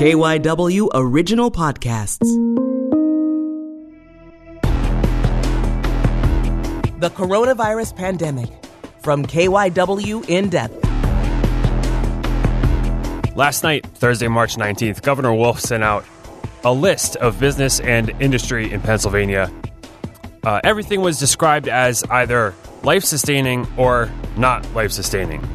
KYW Original Podcasts. The Coronavirus Pandemic from KYW In Depth. Last night, Thursday, March 19th, Governor Wolf sent out a list of business and industry in Pennsylvania. Uh, everything was described as either life sustaining or not life sustaining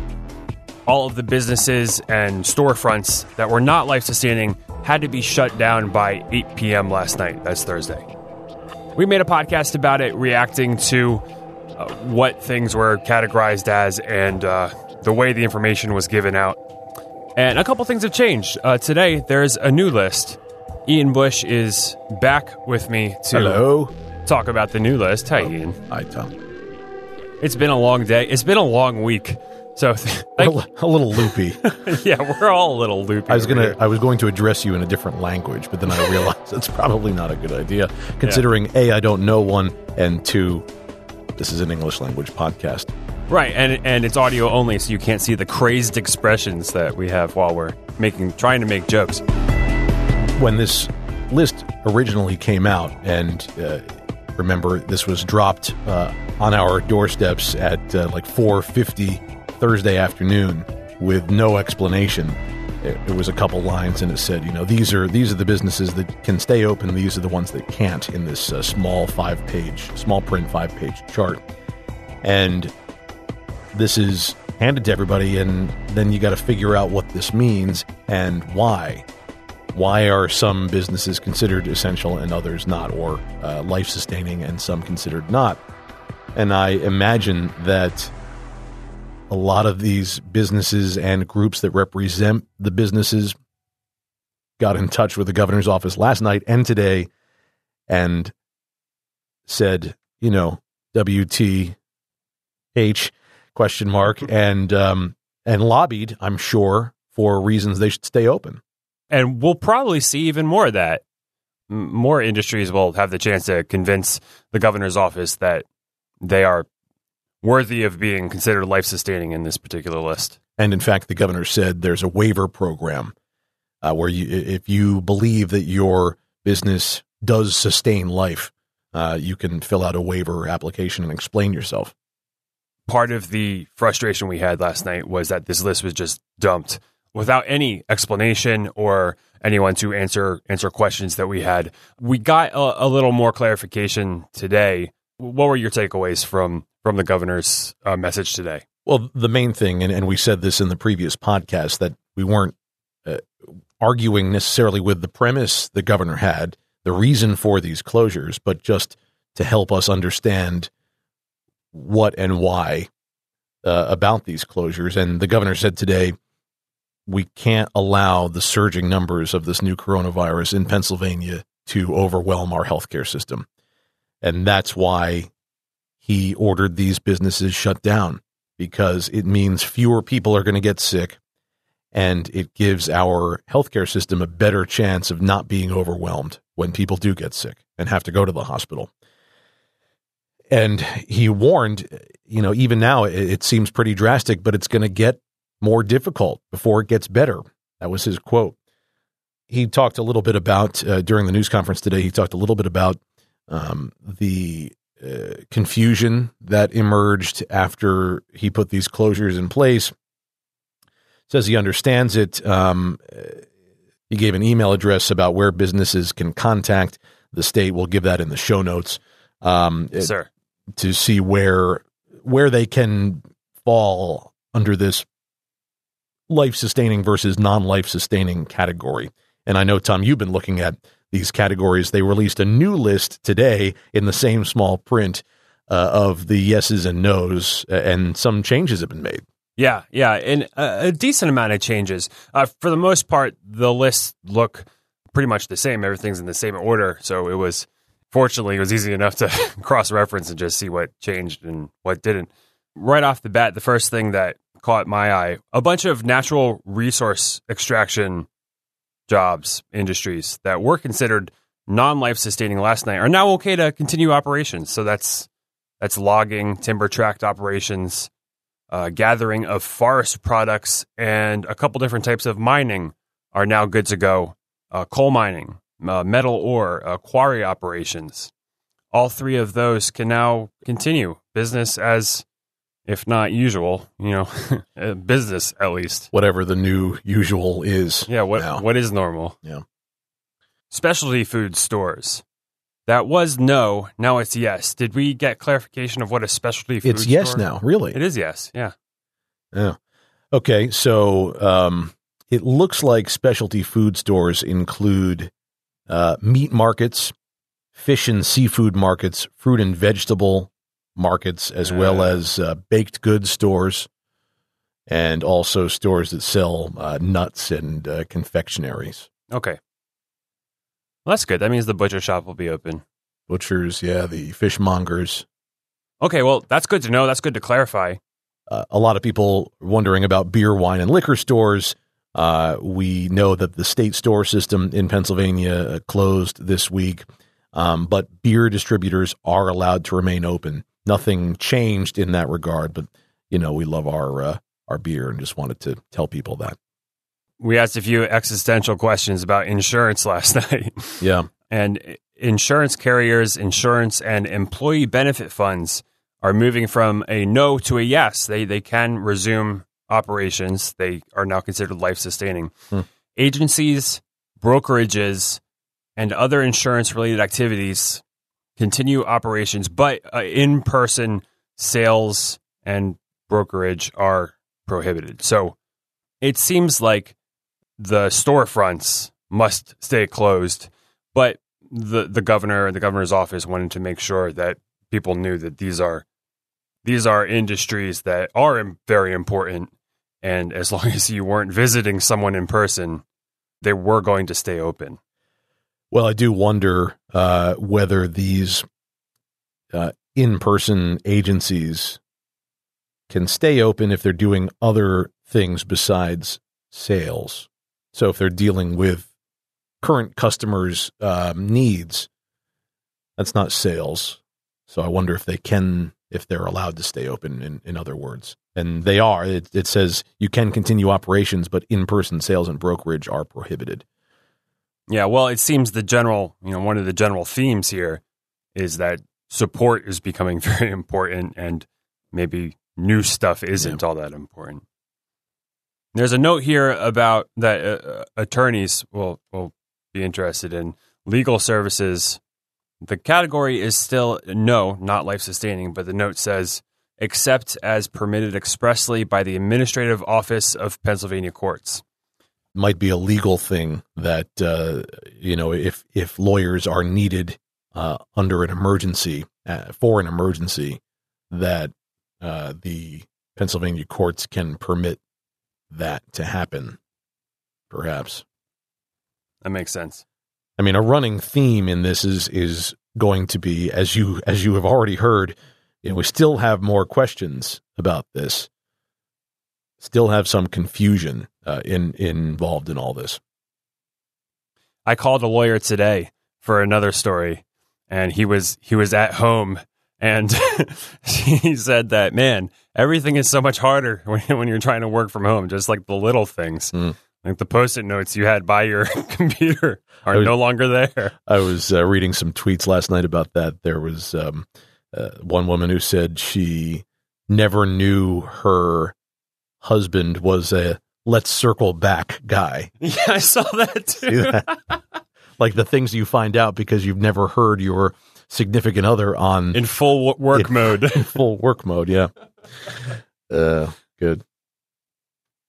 all of the businesses and storefronts that were not life sustaining had to be shut down by 8 p.m. last night. That's Thursday. We made a podcast about it, reacting to uh, what things were categorized as and uh, the way the information was given out. And a couple things have changed. Uh, today, there's a new list. Ian Bush is back with me to Hello. talk about the new list. Hi, Ian. Hi, Tom. It's been a long day. It's been a long week. So, A, thank, li- little loopy. yeah, we're all a little loopy. I was gonna, here. I was going to address you in a different language, but then I realized that's probably not a good idea, considering a, I don't know one, and two, this is an English language podcast. Right, and and it's audio only, so you can't see the crazed expressions that we have while we're making trying to make jokes. When this list originally came out, and uh, remember, this was dropped uh, on our doorsteps at uh, like four fifty Thursday afternoon with no explanation. It, it was a couple lines, and it said, you know, these are these are the businesses that can stay open. These are the ones that can't in this uh, small five page, small print five page chart. And this is handed to everybody, and then you got to figure out what this means and why. Why are some businesses considered essential and others not, or uh, life sustaining and some considered not? And I imagine that a lot of these businesses and groups that represent the businesses got in touch with the governor's office last night and today and said, you know, WTH question mark and um, and lobbied, I'm sure, for reasons they should stay open. And we'll probably see even more of that. More industries will have the chance to convince the governor's office that they are worthy of being considered life sustaining in this particular list. And in fact, the governor said there's a waiver program uh, where you, if you believe that your business does sustain life, uh, you can fill out a waiver application and explain yourself. Part of the frustration we had last night was that this list was just dumped without any explanation or anyone to answer answer questions that we had. We got a, a little more clarification today. What were your takeaways from from the governor's uh, message today? Well, the main thing, and, and we said this in the previous podcast, that we weren't uh, arguing necessarily with the premise the governor had, the reason for these closures, but just to help us understand what and why uh, about these closures. And the governor said today, we can't allow the surging numbers of this new coronavirus in Pennsylvania to overwhelm our healthcare system. And that's why he ordered these businesses shut down because it means fewer people are going to get sick and it gives our healthcare system a better chance of not being overwhelmed when people do get sick and have to go to the hospital. And he warned, you know, even now it, seems pretty drastic, but it's going to get more difficult before it gets better. That was his quote. He talked a little bit about, uh, during the news conference today, he talked a little bit about um, the uh, confusion that emerged after he put these closures in place. Says he understands it. Um, uh, he gave an email address about where businesses can contact the state. We'll give that in the show notes um, Yes, sir. to see where where they can fall under this life sustaining versus non life sustaining category. And I know Tom, you've been looking at these categories. They released a new list today in the same small print uh, of the yeses and nos, and some changes have been made. Yeah, yeah, and a, a decent amount of changes. Uh, for the most part, the lists look pretty much the same. Everything's in the same order, so it was fortunately it was easy enough to cross reference and just see what changed and what didn't. Right off the bat, the first thing that caught my eye: a bunch of natural resource extraction jobs, industries that were considered non-life sustaining last night are now okay to continue operations. So that's that's logging, timber tract operations, uh, gathering of forest products, and a couple different types of mining are now good to go. Uh, coal mining, uh, metal ore, uh, quarry operations, all three of those can now continue business as, if not usual, you know, business at least. Whatever the new usual is. Yeah, what now. what is normal? Yeah. Specialty food stores. That was no. Now it's yes. Did we get clarification of what a specialty food store is? It's yes now, really. It is yes. Yeah. Yeah. Okay, so um, it looks like specialty food stores include uh, meat markets, fish and seafood markets, fruit and vegetable markets, as well Uh. as uh, baked goods stores, and also stores that sell uh, nuts and uh, confectionaries. Okay. Well, that's good. That means the butcher shop will be open. Butchers, yeah, the fishmongers. Okay, well, that's good to know. That's good to clarify. uh, a lot of people wondering about beer, wine, and liquor stores. Uh, we know that the state store system in Pennsylvania closed this week, um, but beer distributors are allowed to remain open. Nothing changed in that regard, but you know we love our uh, our beer and just wanted to tell people that. We asked a few existential questions about insurance last night. Yeah, and insurance carriers, insurance, and employee benefit funds are moving from a no to a yes. They they can resume operations. They are now considered life sustaining. Hmm. Agencies, brokerages, and other insurance related activities continue operations, but uh, in person sales and brokerage are prohibited. So it seems like the storefronts must stay closed, but the the governor and the governor's office wanted to make sure that people knew that these are these are industries that are very important and as long as you weren't visiting someone in person they were going to stay open Well, I do wonder uh, whether these uh, in-person agencies can stay open if they're doing other things besides sales. So if they're dealing with current customers' um, needs, that's not sales. So I wonder if they can, if they're allowed to stay open. In in other words, and they are. It, it says you can continue operations, but in-person sales and brokerage are prohibited. Yeah well it seems the general you know one of the general themes here is that support is becoming very important and maybe new stuff isn't all that important there's a note here about that uh, attorneys will will be interested in legal services. The category is still no, not life sustaining, but the note says except as permitted expressly by the Administrative Office of Pennsylvania Courts. Might be a legal thing that uh, you know if if lawyers are needed uh, under an emergency uh, for an emergency that uh, the Pennsylvania courts can permit that to happen perhaps That makes sense. I mean a running theme in this is is going to be as you as you have already heard you know we still have more questions about this still have some confusion uh, in, involved in all this I called a lawyer today for another story, and he was he was at home, and he said that man, everything is so much harder when when you're trying to work from home. Just like the little things, Mm. like the post-it notes you had by your computer are was- no longer there. I was uh, reading some tweets last night about that. There was um, uh, one woman who said she never knew her husband was a let's circle back guy. Yeah, I saw that too. that? like the things you find out because you've never heard your significant other on In full w- work In- mode. in full work mode. Yeah. Uh, good.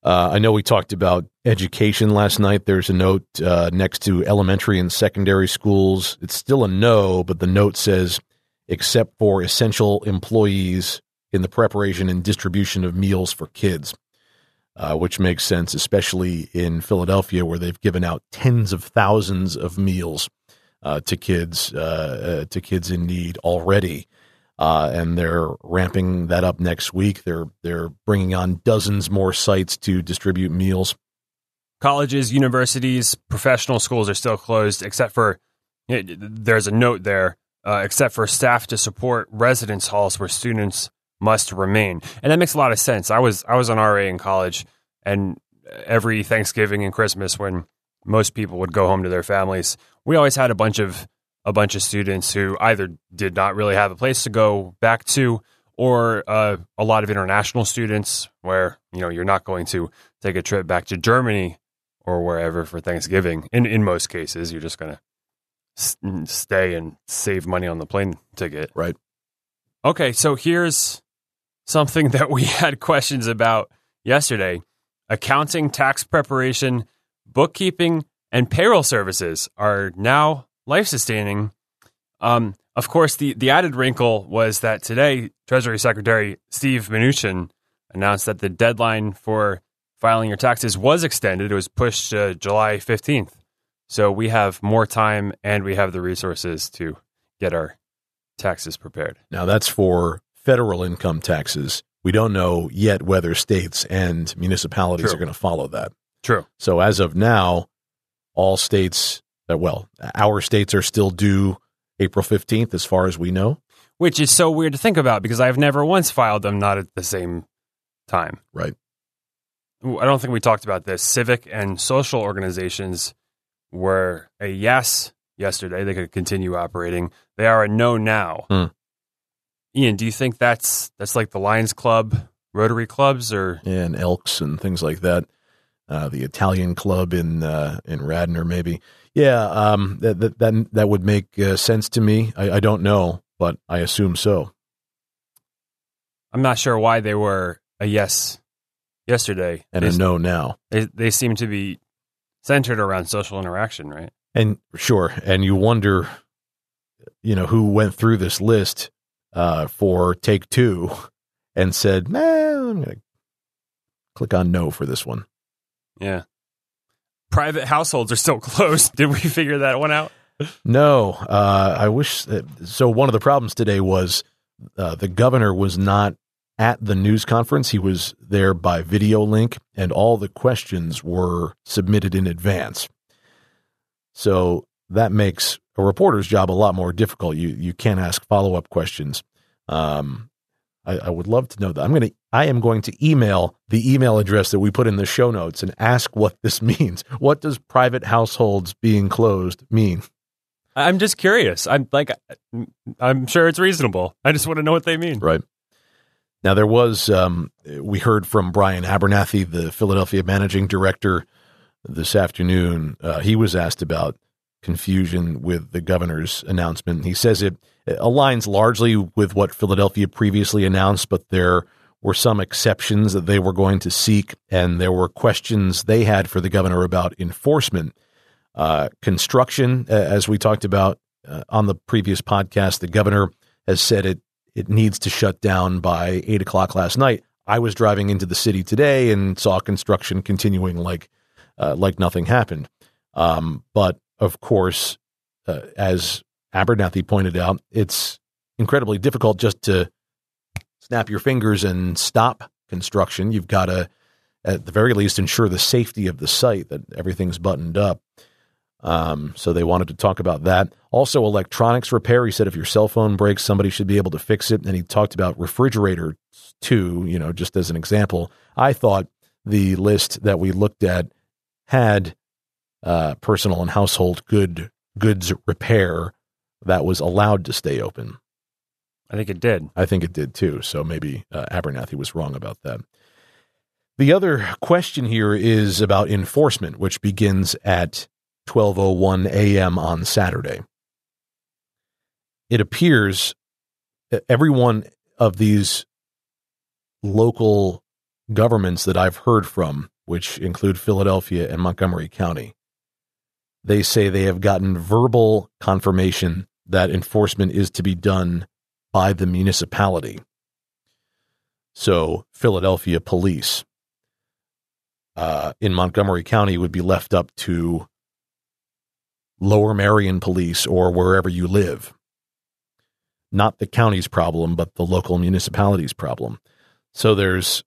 Uh, I know we talked about education last night. There's a note uh, next to elementary and secondary schools. It's still a no, but the note says, except for essential employees in the preparation and distribution of meals for kids, uh, which makes sense, especially in Philadelphia, where they've given out tens of thousands of meals uh, to kids uh, uh, to kids in need already uh, and they're ramping that up next week. They're they're bringing on dozens more sites to distribute meals. Colleges, universities, professional schools are still closed, except for there's a note there, except for staff to support residence halls where students must remain, and that makes a lot of sense. I was I was on RA in college, and every Thanksgiving and Christmas when most people would go home to their families. We always had a bunch of a bunch of students who either did not really have a place to go back to, or uh, a lot of international students where you know you're not going to take a trip back to Germany or wherever for Thanksgiving. In in most cases, you're just going to s- stay and save money on the plane ticket. Right. Okay, so here's something that we had questions about yesterday. Accounting, tax preparation, bookkeeping, and payroll services are now life sustaining. Um, of course, the, the added wrinkle was that today, Treasury Secretary Steve Mnuchin announced that the deadline for filing your taxes was extended. It was pushed to July 15th. So we have more time and we have the resources to get our taxes prepared. Now that's for federal income taxes. We don't know yet whether states and municipalities True. are going to follow that. True. So as of now, all states, uh, well, our states are still due April 15th, as far as we know. Which is so weird to think about because I've never once filed them not at the same time. Right. I don't think we talked about this. Civic and social organizations were a yes yesterday. They could continue operating. They are a no now. Hmm. Ian, do you think that's that's like the Lions Club, Rotary clubs, or And Elks and things like that. Uh, the Italian club in uh, in Radnor, maybe. Yeah, um, that, that that that would make uh, sense to me. I, I don't know, but I assume so. I'm not sure why they were a yes yesterday. And they, a no now. they they seem to be centered around social interaction, right? And sure, and you wonder, you know, who went through this list uh, for take two and said, "Man, I'm going to click on no for this one." Yeah. Private households are still closed. Did we figure that one out? No, uh, I wish. That, so one of the problems today was uh, the governor was not at the news conference. He was there by video link, and all the questions were submitted in advance. So that makes a reporter's job a lot more difficult. You you can't ask follow up questions. Um, I, I would love to know that. I'm gonna I am going to email the email address that we put in the show notes and ask what this means. What does private households being closed mean? I'm just curious. I'm like, I'm sure it's reasonable. I just want to know what they mean. Right. Now, there was, um, we heard from Brian Abernathy, the Philadelphia managing director, this afternoon. Uh, he was asked about confusion with the governor's announcement. He says it aligns largely with what Philadelphia previously announced, but there were some exceptions that they were going to seek, and there were questions they had for the governor about enforcement. Uh, construction, as we talked about uh, on the previous podcast, the governor has said it it needs to shut down by eight o'clock last night. I was driving into the city today and saw construction continuing like uh, like nothing happened. Um, but of course, uh, as Abernathy pointed out, it's incredibly difficult just to snap your fingers and stop construction. You've got to, at the very least, ensure the safety of the site that everything's buttoned up. Um, so they wanted to talk about that. Also, electronics repair. He said if your cell phone breaks, somebody should be able to fix it. And he talked about refrigerators too, you know, just as an example. I thought the list that we looked at had uh, personal and household good goods repair that was allowed to stay open. I think it did. I think it did too. So maybe uh, Abernathy was wrong about that. The other question here is about enforcement, which begins at 12:01 a.m. on Saturday. It appears that every one of these local governments that I've heard from, which include Philadelphia and Montgomery County, they say they have gotten verbal confirmation that enforcement is to be done by the municipality. So, Philadelphia police uh, in Montgomery County would be left up to Lower Merion police or wherever you live. Not the county's problem, but the local municipality's problem. So there's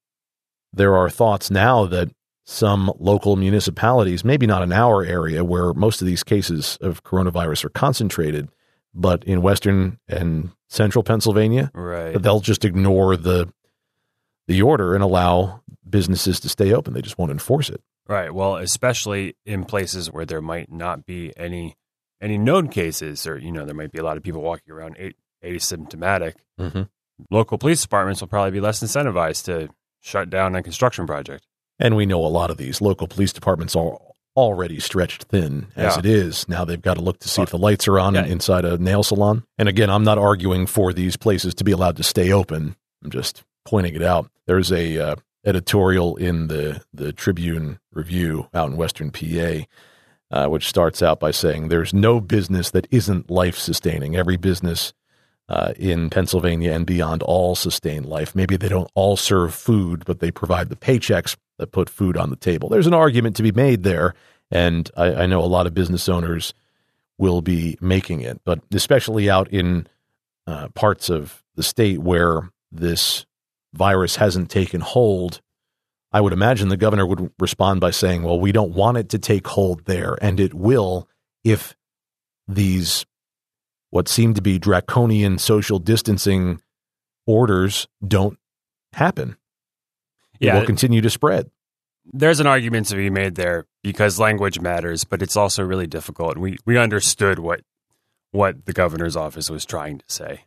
there are thoughts now that some local municipalities, maybe not in our area where most of these cases of coronavirus are concentrated, but in western and central Pennsylvania, Right. they'll just ignore the the order and allow businesses to stay open. They just won't enforce it. Right. Well, especially in places where there might not be any any known cases, or you know, there might be a lot of people walking around asymptomatic. Mm-hmm. Local police departments will probably be less incentivized to shut down a construction project. And we know a lot of these local police departments are already stretched thin as Yeah. it is. Now they've got to look to see if the lights are on Yeah. inside a nail salon. And again, I'm not arguing for these places to be allowed to stay open. I'm just pointing it out. There's a uh, editorial in the the Tribune Review out in Western PA, uh, which starts out by saying, "There's no business that isn't life sustaining. Every business." Uh, in Pennsylvania and beyond, all sustain life. Maybe they don't all serve food, but they provide the paychecks that put food on the table. There's an argument to be made there, and I, I know a lot of business owners will be making it, but especially out in uh, parts of the state where this virus hasn't taken hold, I would imagine the governor would respond by saying, "Well, we don't want it to take hold there, and it will if these what seem to be draconian social distancing orders don't happen. It Yeah. will continue to spread." There's an argument to be made there because language matters, but it's also really difficult. And we, we understood what what the governor's office was trying to say.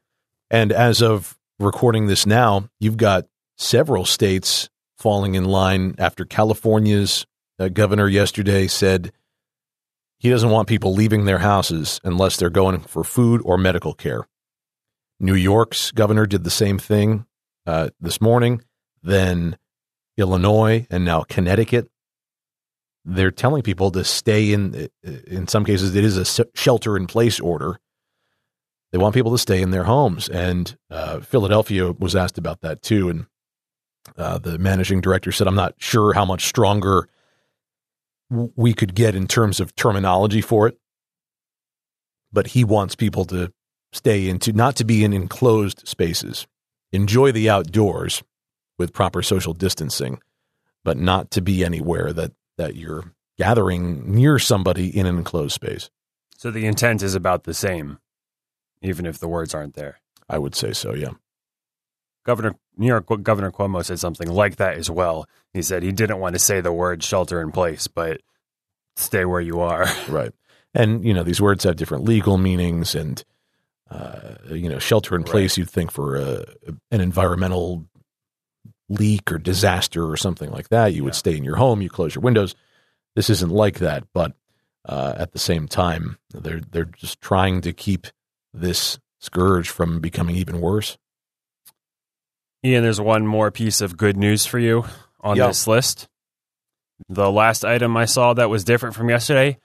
And as of recording this now, you've got several states falling in line after California's uh, governor yesterday said he doesn't want people leaving their houses unless they're going for food or medical care. New York's governor did the same thing uh, this morning. Then Illinois and now Connecticut. They're telling people to stay in. In some cases, it is a shelter in place order. They want people to stay in their homes. And uh, Philadelphia was asked about that too. And uh, the managing director said, I'm not sure how much stronger we could get in terms of terminology for it. But he wants people to stay into, not to be in enclosed spaces, enjoy the outdoors with proper social distancing, but not to be anywhere that, that you're gathering near somebody in an enclosed space. So the intent is about the same, even if the words aren't there. I would say so, yeah. Governor New York Governor Cuomo said something like that as well. He said he didn't want to say the word shelter in place, but stay where you are. Right. And, you know, these words have different legal meanings and, uh, you know, shelter in place, you'd think for a, an environmental leak or disaster or something like that. You would stay in your home, you close your windows. This isn't like that. But uh, at the same time, they're, they're just trying to keep this scourge from becoming even worse. Ian, there's one more piece of good news for you on Yeah. this list. The last item I saw that was different from yesterday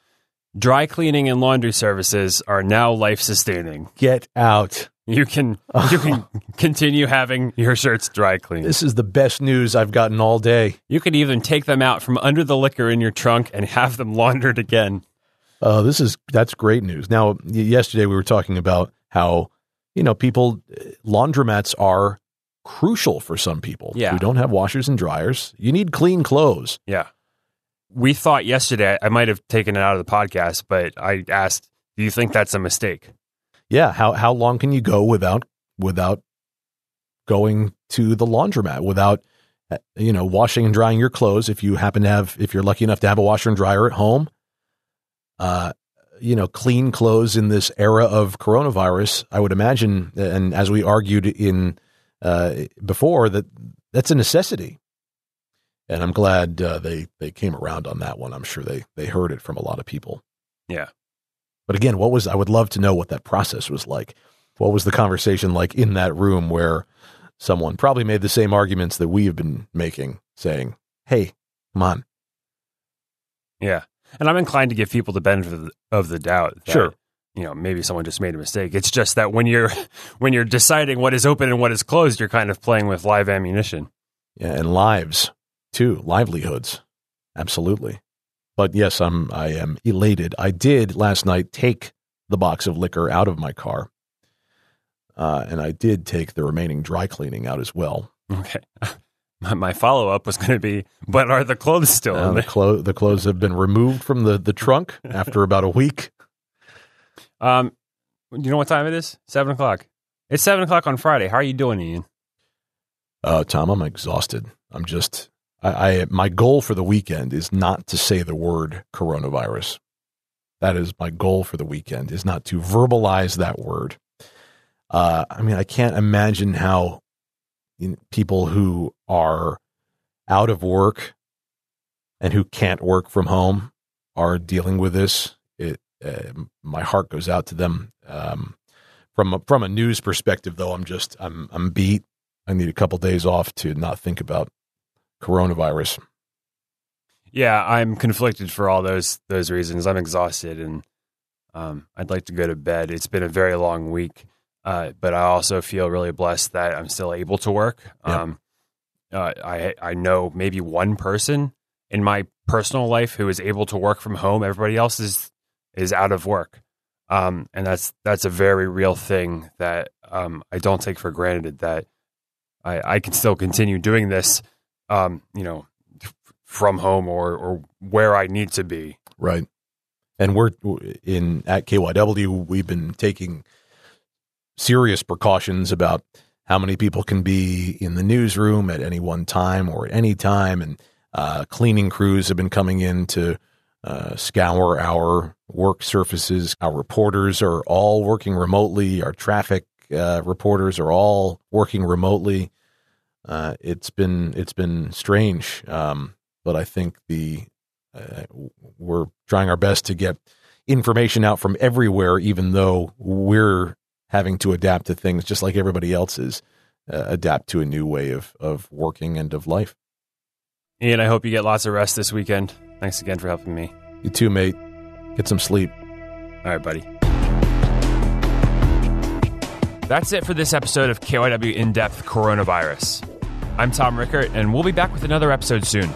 dry cleaning and laundry services are now life sustaining. Get out. You can you can continue having your shirts dry cleaned. This is the best news I've gotten all day. You could even take them out from under the liquor in your trunk and have them laundered again. Uh, this is that's great news. Now, yesterday we were talking about how you know people laundromats are crucial for some people Yeah. who don't have washers and dryers. You need clean clothes. Yeah. We thought yesterday, I might have taken it out of the podcast, but I asked, do you think that's a mistake? Yeah, how how long can you go without without going to the laundromat without uh, you know washing and drying your clothes if you happen to have if you're lucky enough to have a washer and dryer at home? Uh you know, clean clothes in this era of coronavirus, I would imagine, and as we argued in uh, before, that that's a necessity. And I'm glad uh, they they came around on that one. I'm sure they they heard it from a lot of people. Yeah. But again, what was I would love to know what that process was like. What was the conversation like in that room where someone probably made the same arguments that we have been making, saying, "Hey, come on, Yeah. And I'm inclined to give people the benefit of the, doubt. that, Sure. You know, maybe someone just made a mistake. It's just that when you're when you're deciding what is open and what is closed, you're kind of playing with live ammunition. yeah, and lives too, livelihoods, absolutely." But yes, I'm I am elated. I did last night take the box of liquor out of my car, uh, and I did take the remaining dry cleaning out as well. Okay. My, my follow up was going to be, but are the clothes still Uh, the, clo- the clothes have been removed from the, the trunk after about a week. Um, do you know what time it is? Seven o'clock. It's seven o'clock on Friday. How are you doing, Ian? Uh, Tom, I'm exhausted. I'm just I, I my goal for the weekend is not to say the word coronavirus. That is my goal for the weekend is not to verbalize that word. Uh, I mean, I can't imagine how you know, people who are out of work and who can't work from home are dealing with this. It, uh, my heart goes out to them. Um, from a, from a news perspective, though, I'm just I'm I'm beat. I need a couple days off to not think about coronavirus. Yeah, I'm conflicted for all those those reasons. I'm exhausted and um, I'd like to go to bed. It's been a very long week, uh, but I also feel really blessed that I'm still able to work. Yeah. Um, uh, I I know maybe one person in my personal life who is able to work from home. Everybody else is is out of work, um, and that's that's a very real thing that um, I don't take for granted. That I, I can still continue doing this, um, you know, from home or or where I need to be. Right. And we're in at KYW, we've been taking serious precautions about how many people can be in the newsroom at any one time or at any time. And uh, cleaning crews have been coming in to uh, scour our work surfaces. Our reporters are all working remotely. Our traffic uh, reporters are all working remotely. Uh, it's been it's been strange, um, but I think the uh, we're trying our best to get information out from everywhere, even though we're having to adapt to things just like everybody else is, uh, adapt to a new way of, of working and of life. Ian, I hope you get lots of rest this weekend. Thanks again for helping me. You too, mate. Get some sleep. All right, buddy. That's it for this episode of KYW In Depth Coronavirus. I'm Tom Rickert, and we'll be back with another episode soon.